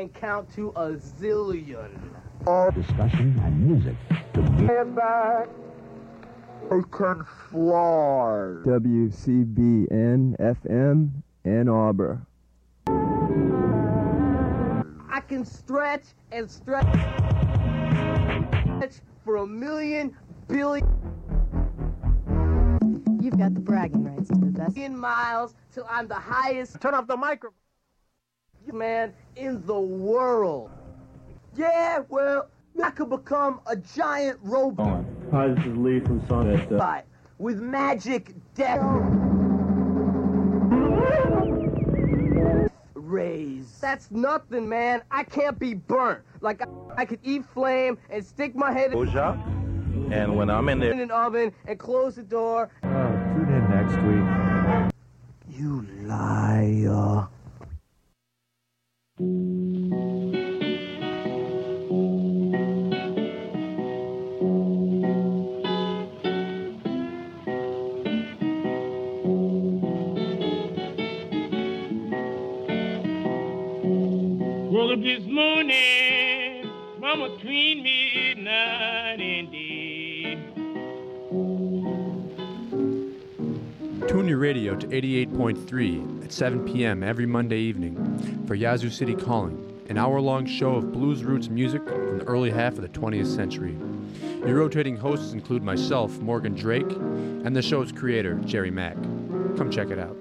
and count to a zillion. All discussion and music. Stand back. I can fly. WCBN FM Ann Arbor. I can stretch and stretch for a million billion You've got the bragging rights to the best. In miles till I'm the highest Turn off the microphone. Man in the world. Yeah, well, I could become a giant robot Hi, this is Lee from Sonic. Uh, with magic death rays. That's nothing, man. I can't be burnt. Like I, I could eat flame and stick my head in And when I'm in there, in an oven and close the door. Oh, tune in next week. You liar. Up this morning from between midnight Tune your radio to 88.3 at 7 p.m. every Monday evening for Yazoo City Calling, an hour long show of blues roots music from the early half of the 20th century. Your rotating hosts include myself, Morgan Drake, and the show's creator, Jerry Mack. Come check it out.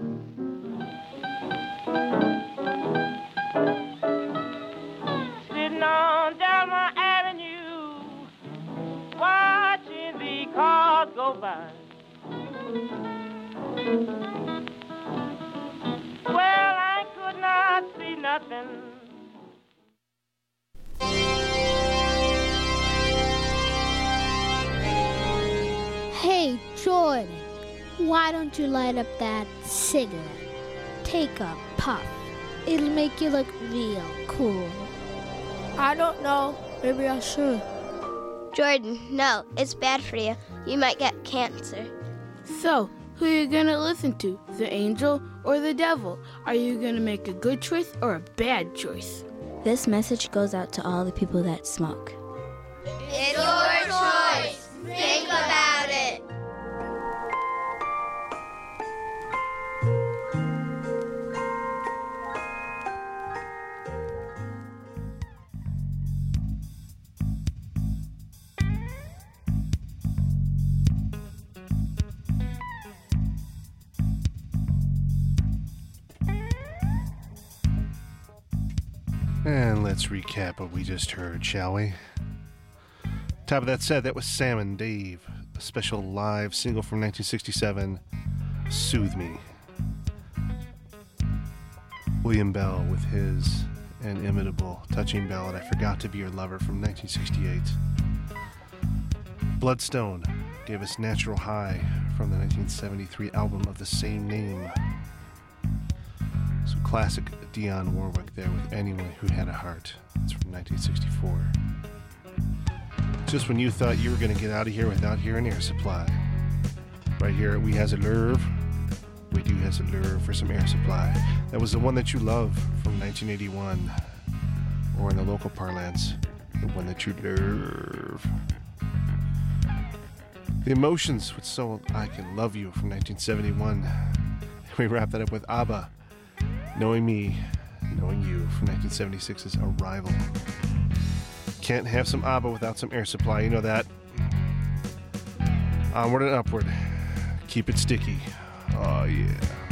Watching the cars go by. Well, I could not see nothing. Hey, Jordan, why don't you light up that cigarette? Take a puff. It'll make you look real cool. I don't know. Maybe I should. Jordan, no, it's bad for you. You might get cancer. So, who are you gonna listen to? The angel or the devil? Are you gonna make a good choice or a bad choice? This message goes out to all the people that smoke. It's your choice. Think about And let's recap what we just heard, shall we? Top of that set, that was Sam and Dave, a special live single from 1967, Soothe Me. William Bell with his inimitable, touching ballad, I Forgot to Be Your Lover from 1968. Bloodstone gave us Natural High from the 1973 album of the same name. Some classic Dionne Warwick there with Anyone Who Had a Heart. It's from 1964. Just when you thought you were going to get out of here without hearing air supply. Right here We Has a Nerve, we do has a lure for some air supply. That was the one that you love from 1981, or in the local parlance, the one that you love. The Emotions with So I Can Love You from 1971. We wrap that up with ABBA, Knowing Me, Knowing You from 1976's Arrival. Can't have some ABBA without some air supply, you know that. Onward and upward. Keep it sticky. Oh, yeah.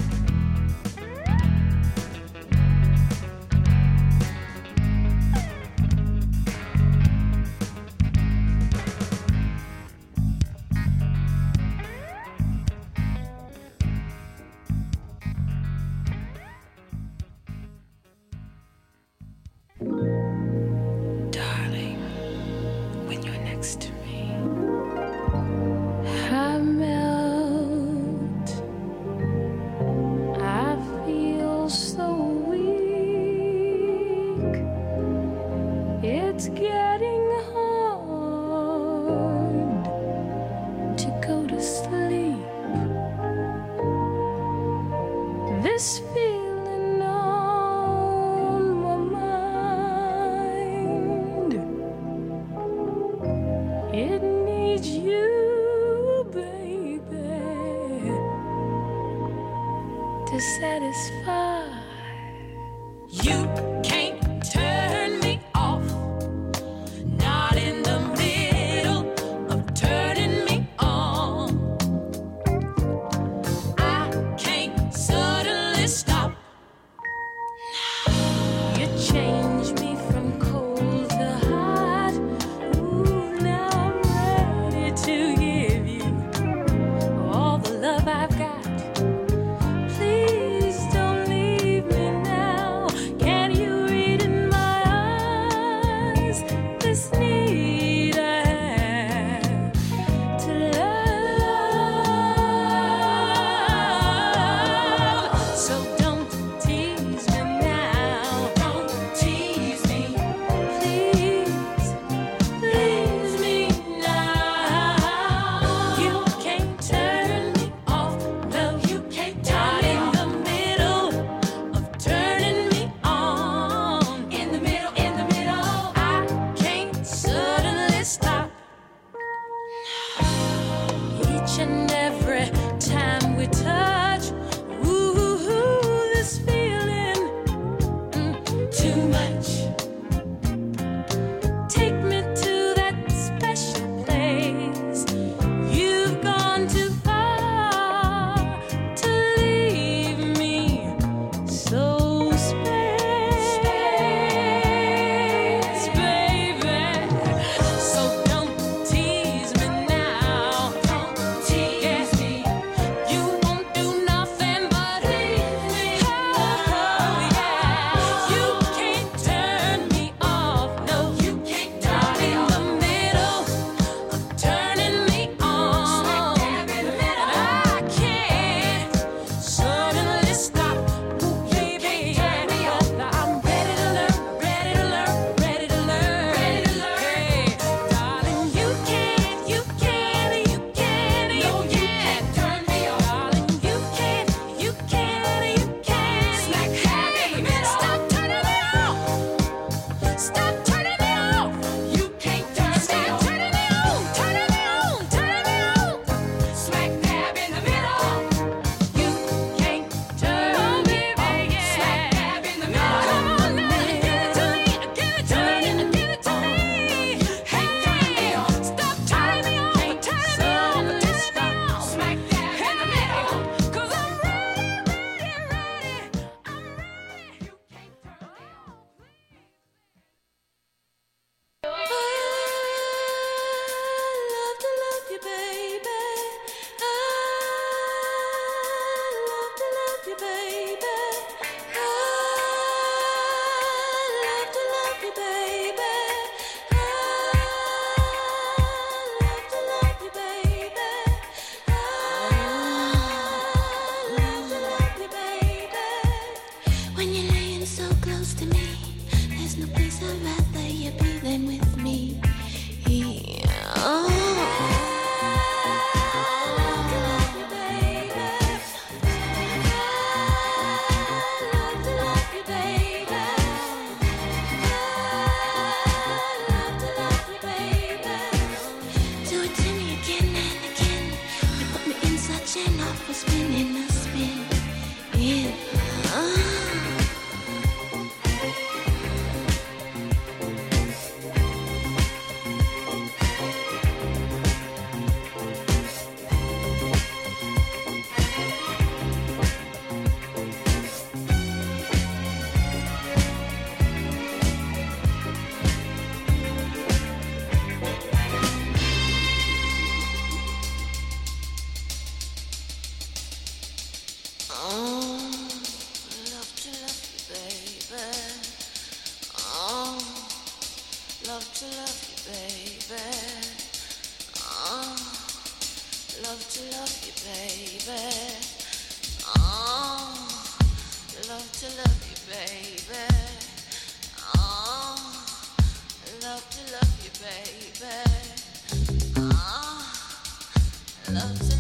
love to love you, baby. Oh, love to love you, baby. Uh, love to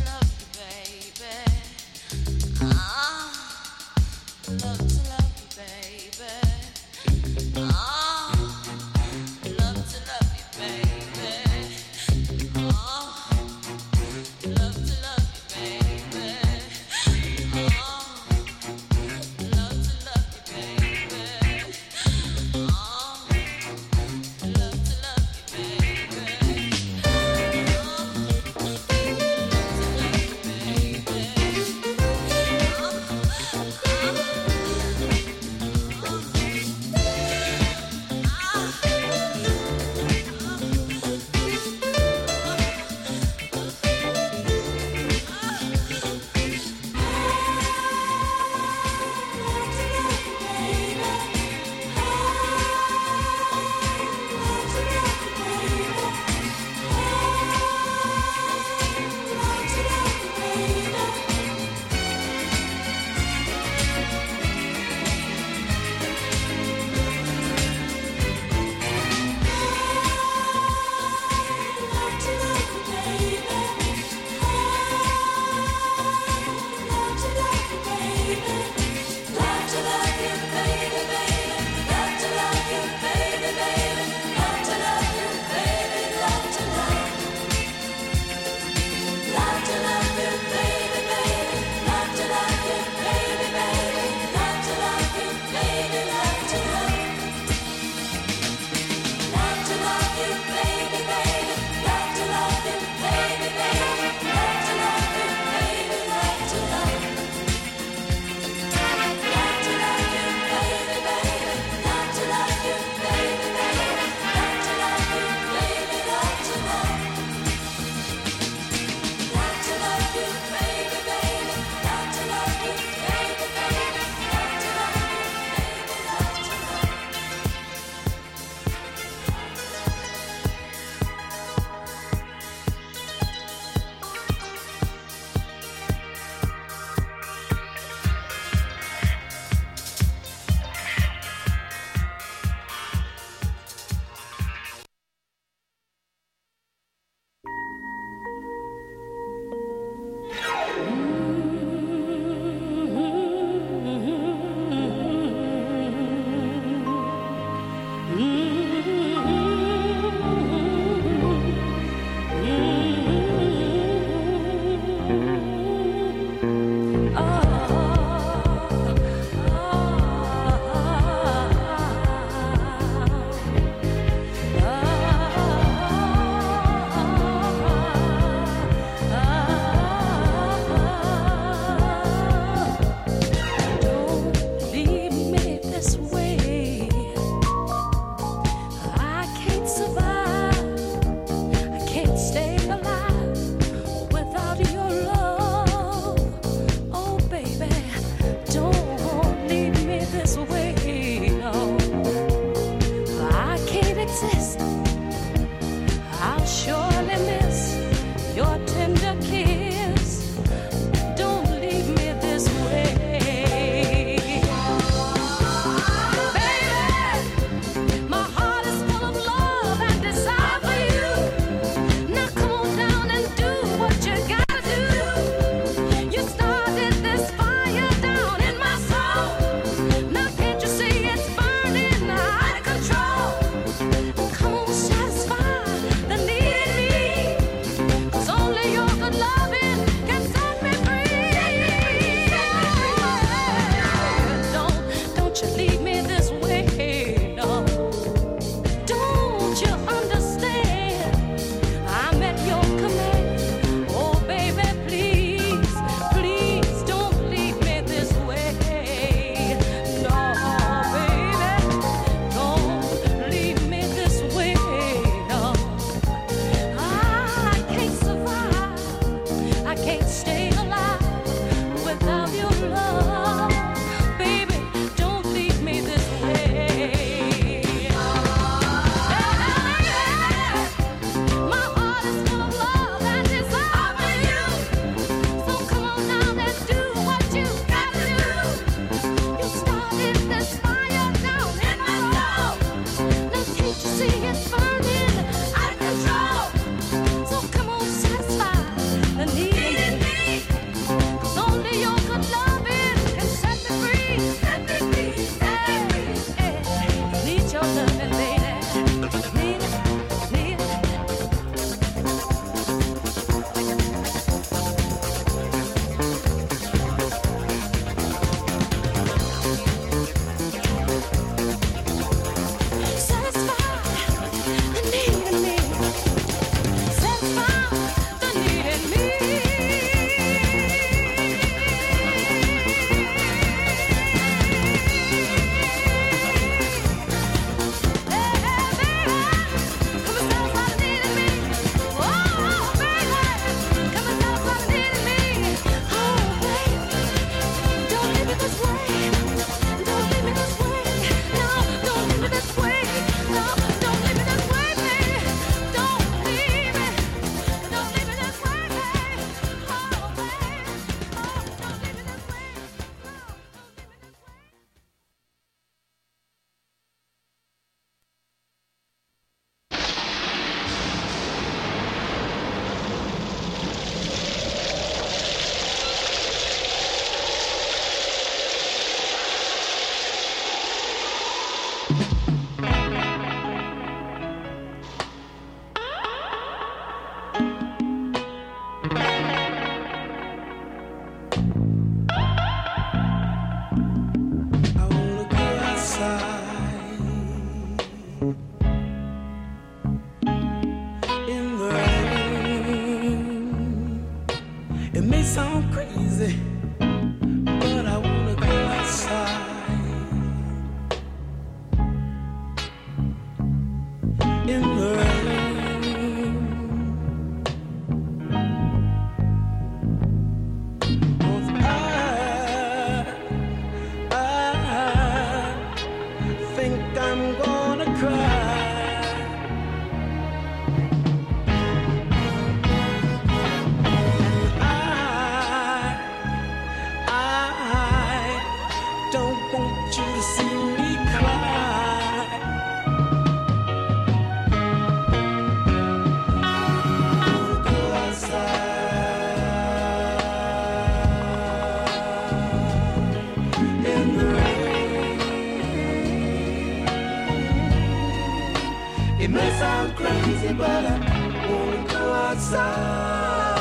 It may sound crazy, but I won't go outside.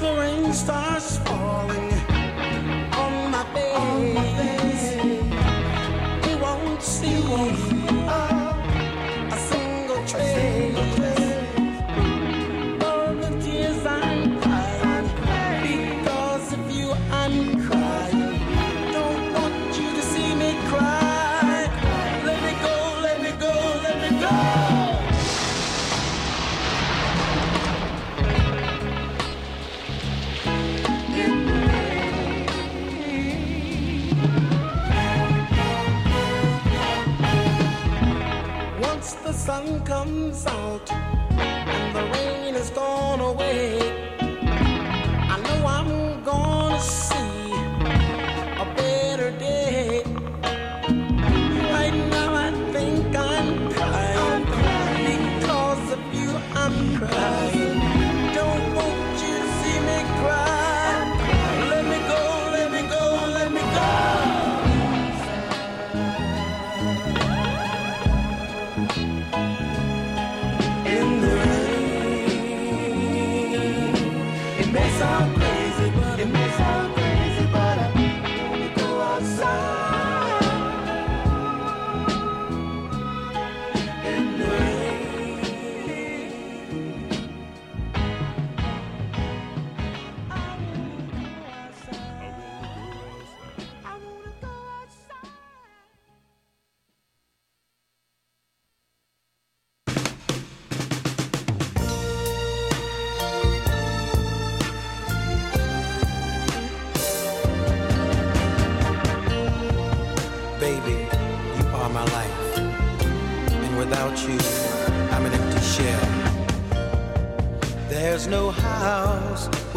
the rain starts falling on my face. On my face. He won't see, he a single trace.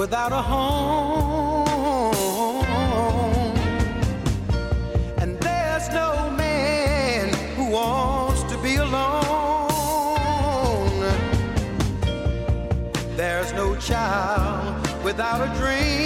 without a home. And there's no man who wants to be alone. There's no child without a dream.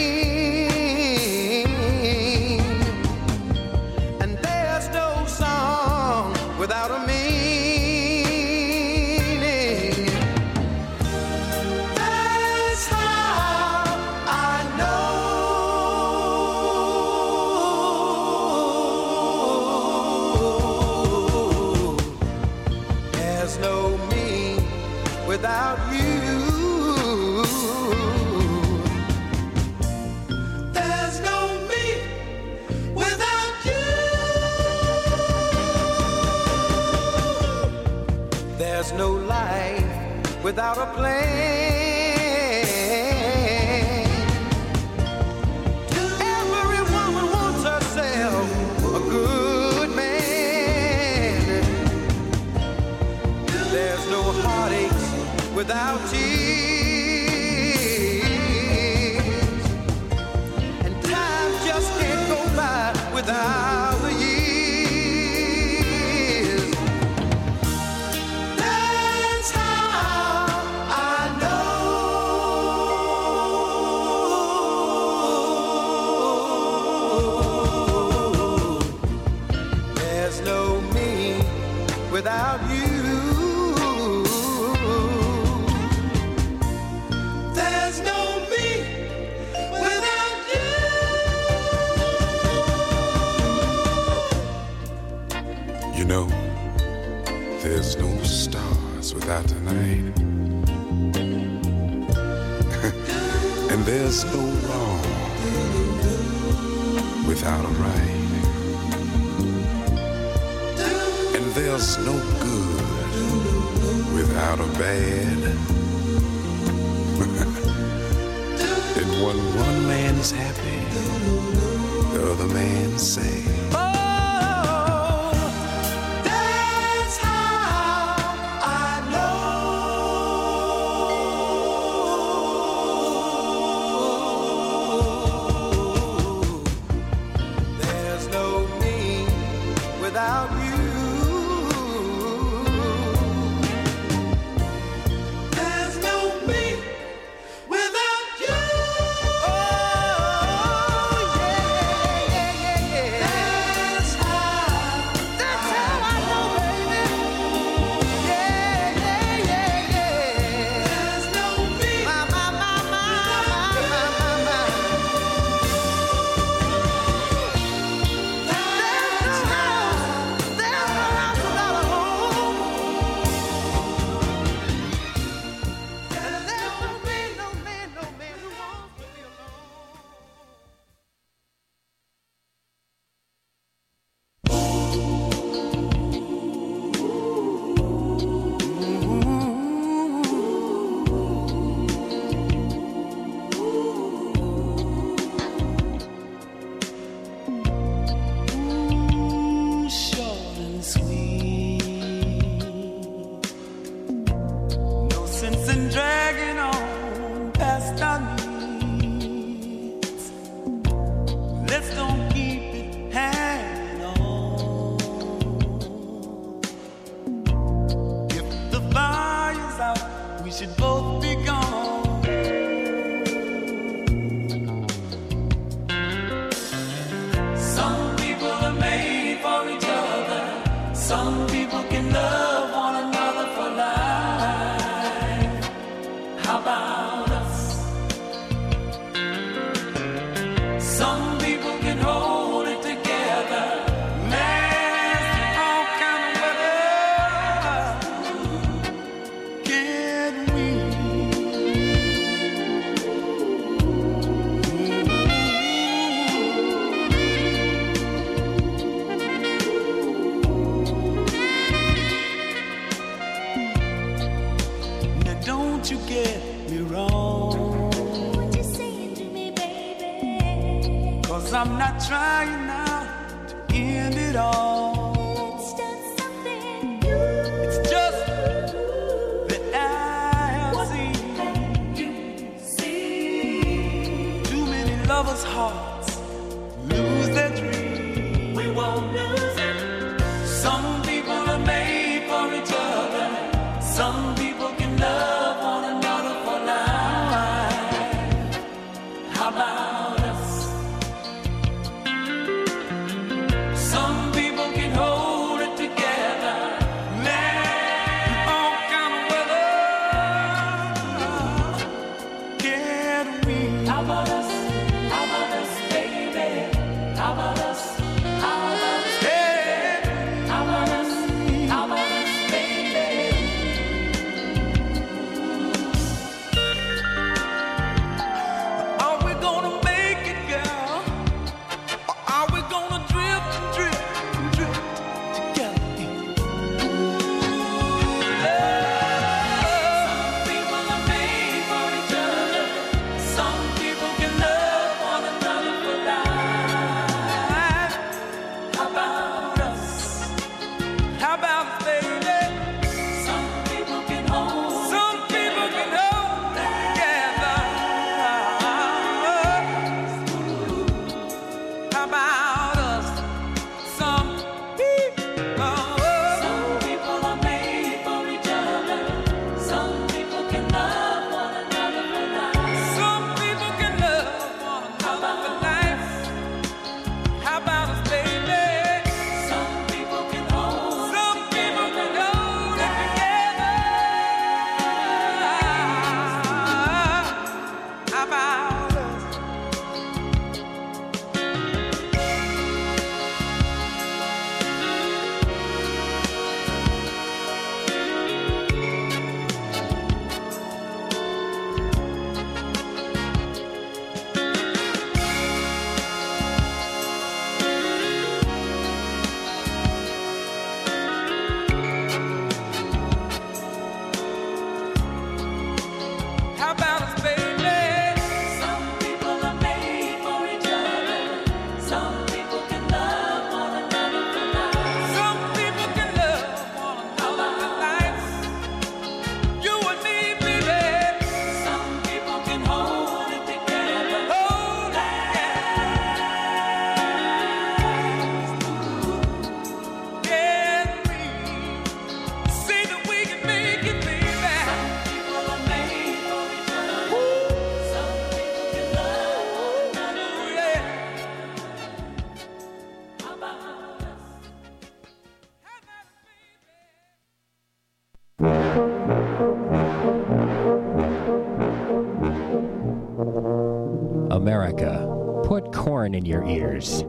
your ears.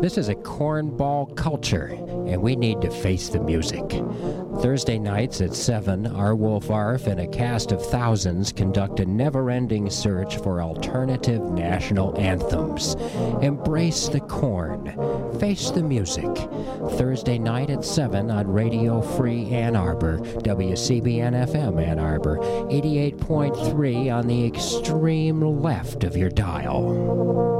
This is a cornball culture, and we need to face the music. Thursday nights at 7, our Wolf Arf and a cast of thousands conduct a never ending search for alternative national anthems. Embrace the corn, face the music. Thursday night at 7 on Radio Free Ann Arbor, WCBN FM Ann Arbor, 88.3 on the extreme left of your dial.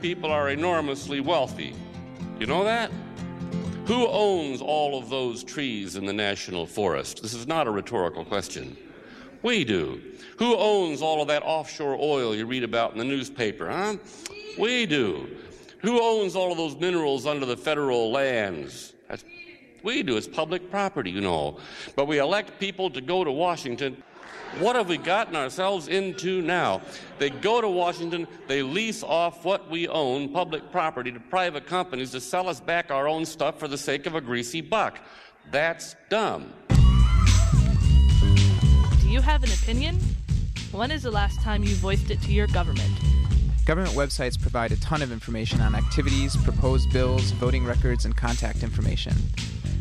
People, are enormously wealthy. You know that? Who owns all of those trees in the national forest? This is not a rhetorical question. We do. Who owns all of that offshore oil you read about in the newspaper, huh? We do. Who owns all of those minerals under the federal lands? That's, we do. It's public property, you know. But we elect people to go to Washington. What have we gotten ourselves into now? They go to Washington, they lease off what we own, public property, to private companies to sell us back our own stuff for the sake of a greasy buck. That's dumb. Do you have an opinion? When is the last time you voiced it to your government? Government websites provide a ton of information on activities, proposed bills, voting records, and contact information.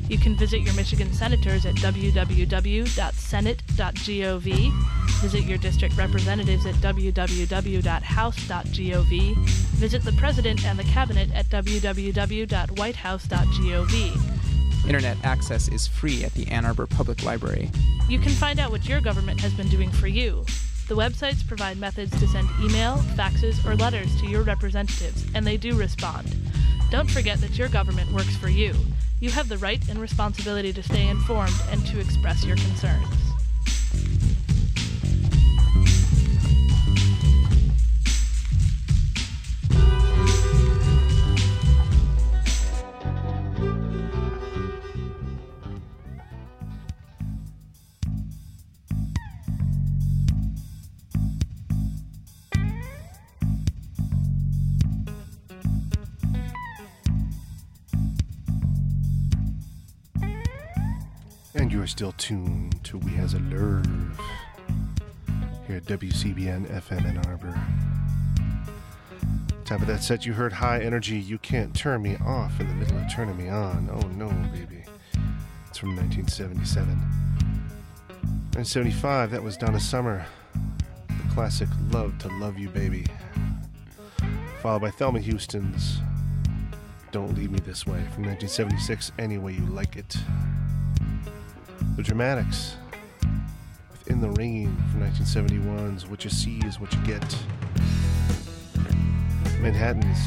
You can visit your Michigan senators at www.senate.gov, visit your district representatives at www.house.gov, visit the president and the cabinet at www.whitehouse.gov. Internet access is free at the Ann Arbor Public Library. You can find out what your government has been doing for you. The websites provide methods to send email, faxes, or letters to your representatives, and they do respond. Don't forget that your government works for you. You have the right and responsibility to stay informed and to express your concerns. Still tuned to We Has a Nerve here at WCBN FM in Arbor. Top of that set, you heard High Energy, You Can't Turn Me Off in the middle of Turning Me On. Oh no, baby. It's from 1977. 1975, that was Donna Summer. The classic Love to Love You Baby. Followed by Thelma Houston's Don't Leave Me This Way from 1976, Any Way You Like It. The Dramatics In the Rain from 1971's What You See Is What You Get. Manhattan's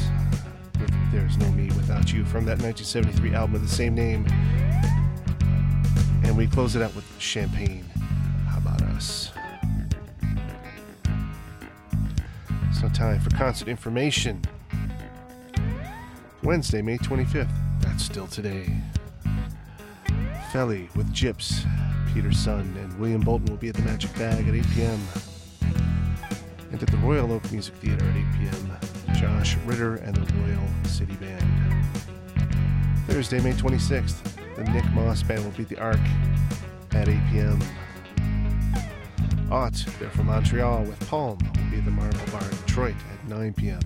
with There's No Me Without You from that 1973 album of the same name. And we close it out with Champaign. How about us? It's time for concert information. Wednesday, May 25th. That's still today. Felly with Gyps, Peter Sun, and William Bolton will be at the Magic Bag at 8 p.m. And at the Royal Oak Music Theater at 8 p.m., Josh Ritter and the Royal City Band. Thursday, May 26th, the Nick Moss Band will be at the Ark at 8 p.m. Ought, they're from Montreal with Palm, will be at the Marble Bar in Detroit at 9 p.m.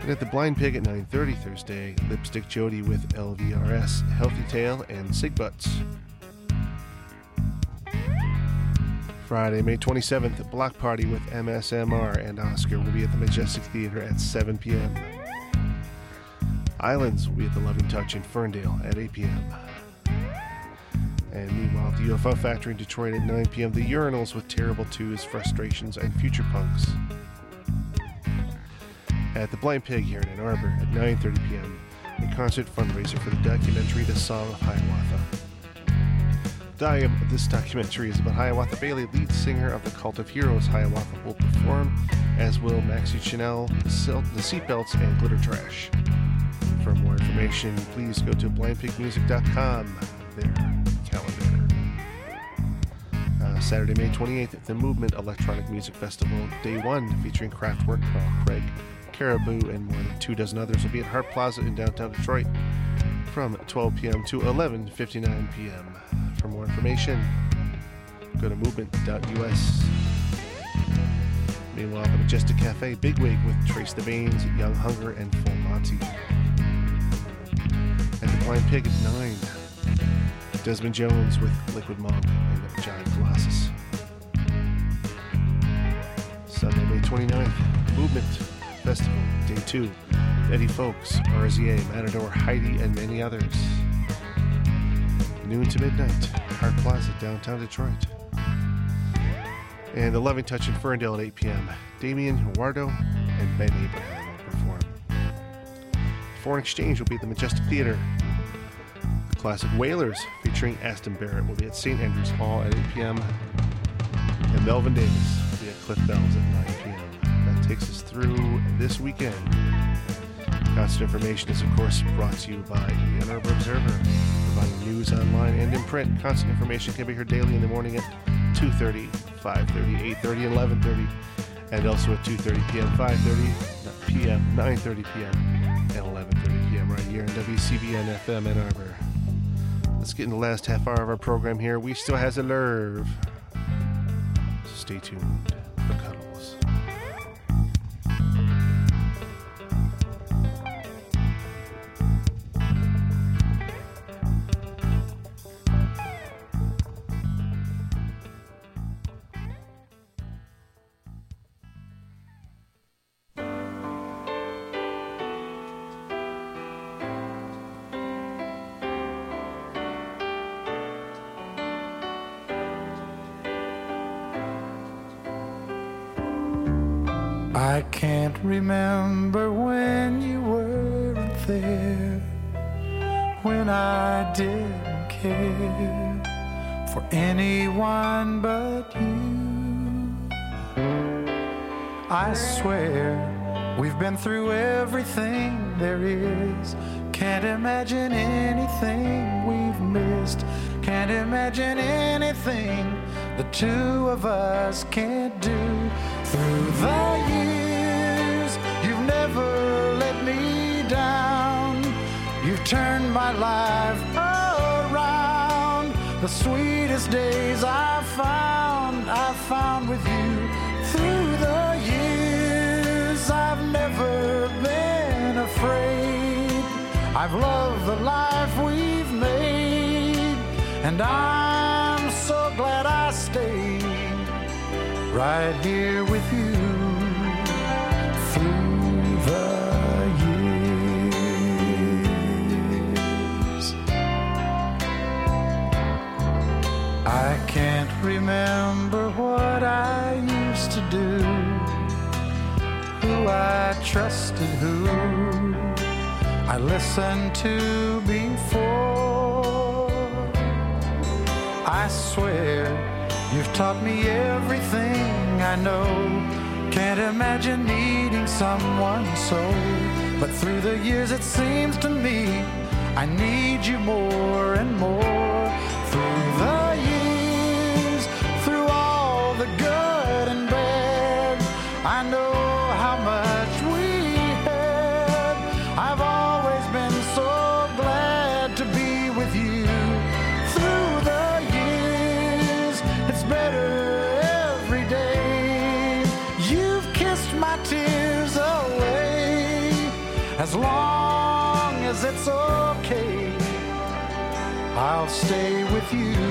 And at the Blind Pig at 9.30 Thursday, Lipstick Jodi with LVRS, Healthy Tail, and Sig Butts. Friday, May 27th, Bloc Party with MSMR and Oscar will be at the Majestic Theater at 7 p.m. Islands will be at the Loving Touch in Ferndale at 8 p.m. And meanwhile, at the UFO Factory in Detroit at 9 p.m., the Urinals with Terrible Twos, Frustrations, and Future Punks at the Blind Pig here in Ann Arbor at 9:30 p.m. A concert fundraiser for the documentary The Song of Hiawatha. The, of this documentary is about Hiawatha Bailey, lead singer of the Cult of Heroes. Hiawatha will perform, as will Maxie Chanel, the, the Seatbelts, and Glitter Trash. For more information, please go to blindpigmusic.com. Their calendar. Uh, Saturday, May 28th at the Movement Electronic Music Festival, Day 1, featuring Kraftwerk, Carl Craig, Caribou, and more than two dozen others will be at Hart Plaza in downtown Detroit from 12 p.m. to 11:59 p.m. For more information, go to movement.us. Meanwhile, the Majestic Cafe Bigwig with Trace the Banes, Young Hunger, and Full Monty. And the Blind Pig at 9. Desmond Jones with Liquid Monk and Giant Colossus. Sunday, May 29th, Movement Festival, Day 2. with Eddie Fowlkes, RZA, Matador, Heidi, and many others. Noon to midnight, Hart Plaza, downtown Detroit. And the Loving Touch in Ferndale at 8 p.m. Damien Jurado and Ben Abraham will perform. Foreign Exchange will be at the Majestic Theater. The Classic Wailers featuring Aston Barrett will be at St. Andrews Hall at 8 p.m. And Melvin Davis will be at Cliff Bells at 9 p.m. That takes us through this weekend. Concert Information is, of course, brought to you by the Ann Arbor Observer, providing news online and in print. Concert Information can be heard daily in the morning at 2.30, 5.30, 8.30, and 11.30, and also at 2.30 p.m., 5.30 p.m., 9.30 p.m., and 11.30 p.m. right here on WCBN FM Ann Arbor. Let's get in the last half hour of our program here. We still has a nerve. So stay tuned for Cuddles. I can't remember when you weren't there, when I didn't care for anyone but you. I swear we've been through everything there is. Can't imagine anything we've missed. Can't imagine anything the two of us can't do through the turned my life around. The sweetest days I found, I found with you through the years. I've never been afraid. I've loved the life we've made, and I'm so glad I stayed right here with remember what I used to do, who I trusted, who I listened to before. I swear you've taught me everything I know. Can't imagine needing someone so. But through the years, it seems to me I need you more and more. I know how much we had. I've always been so glad to be with you. Through the years, it's better every day. You've kissed my tears away. As long as it's okay, I'll stay with you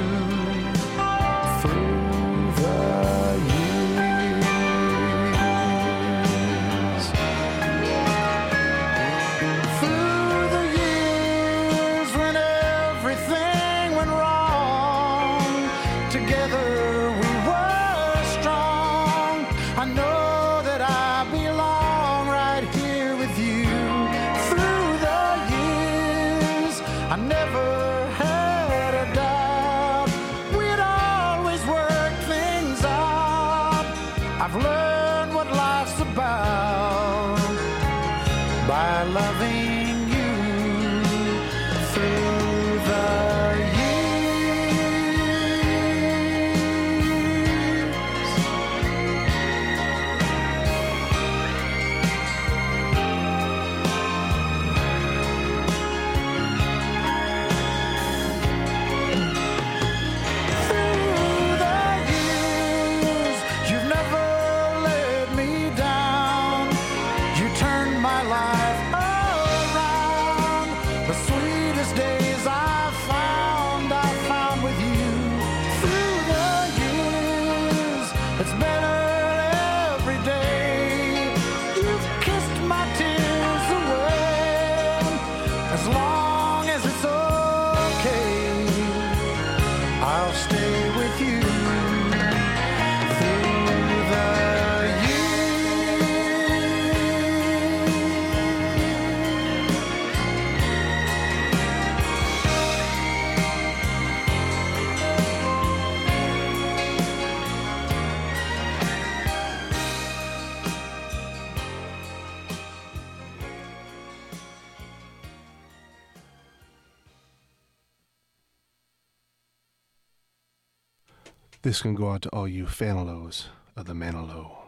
This can go out to all you fanilows of the Manilow.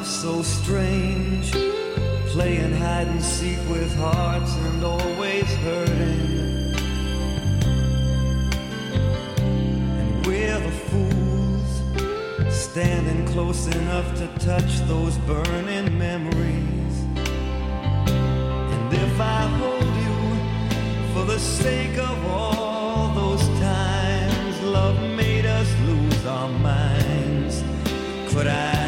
love so strange. Playing hide and seek with hearts and always hurting. And we're the fools, standing close enough to touch those burning memories. And if I hold you for the sake of all those times love made us lose our minds, could I?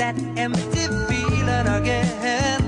That empty feeling again.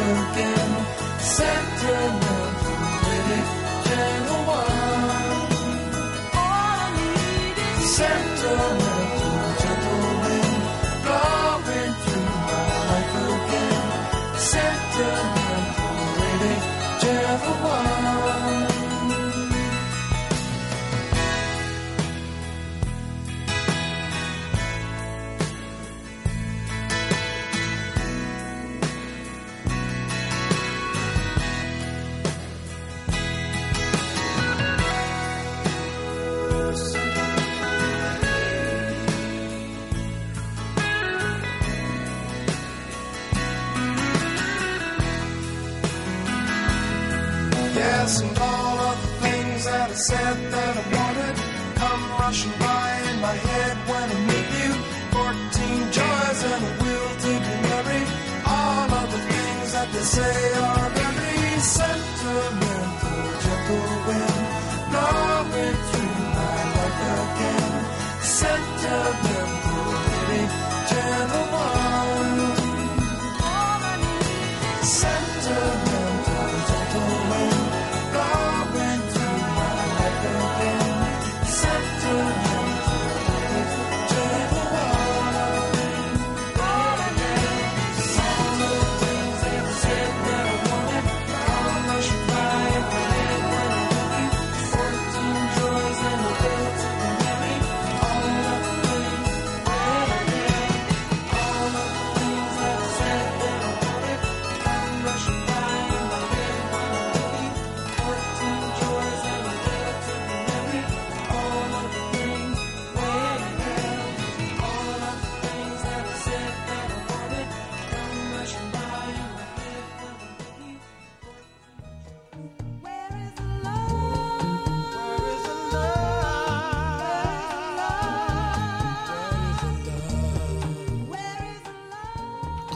Again, Santa.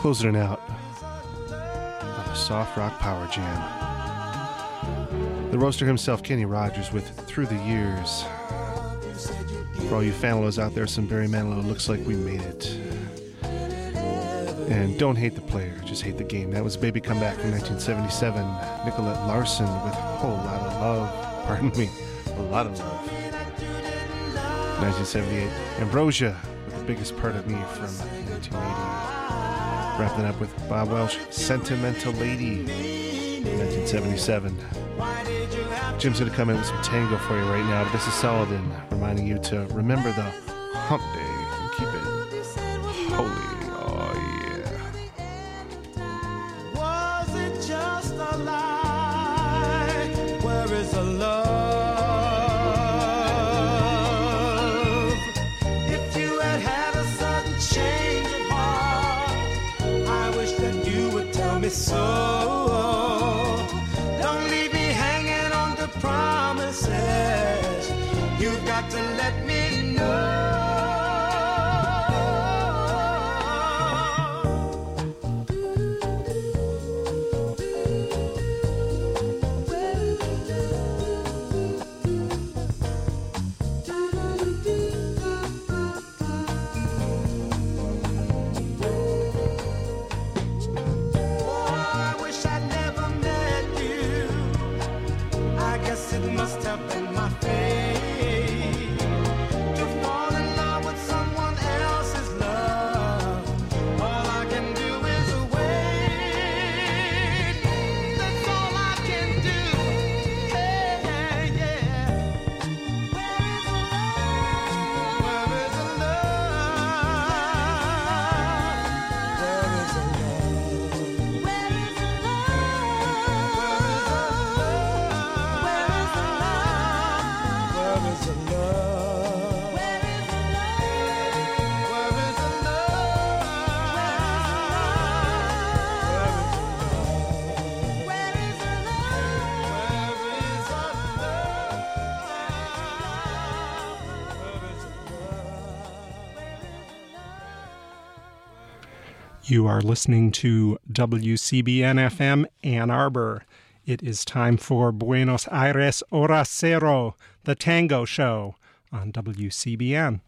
closing it out on a soft rock power jam. The roaster himself, Kenny Rogers, with Through the Years. For all you Fanilows out there, some Barry Manilow looks like we made it. And don't hate the player, just hate the game. That was Baby Come Back from 1977. Nicolette Larson with a whole lot of love. Pardon me, a lot of love. 1978. Ambrosia with the biggest part of me from 1980. Wrapping up with Bob Welch, Sentimental Lady, 1977. Jim's going to come in with some tango for you right now, but this is Saladin reminding you to remember the hump day. You are listening to WCBN FM Ann Arbor. It is time for Buenos Aires Hora Cero, the tango show on WCBN.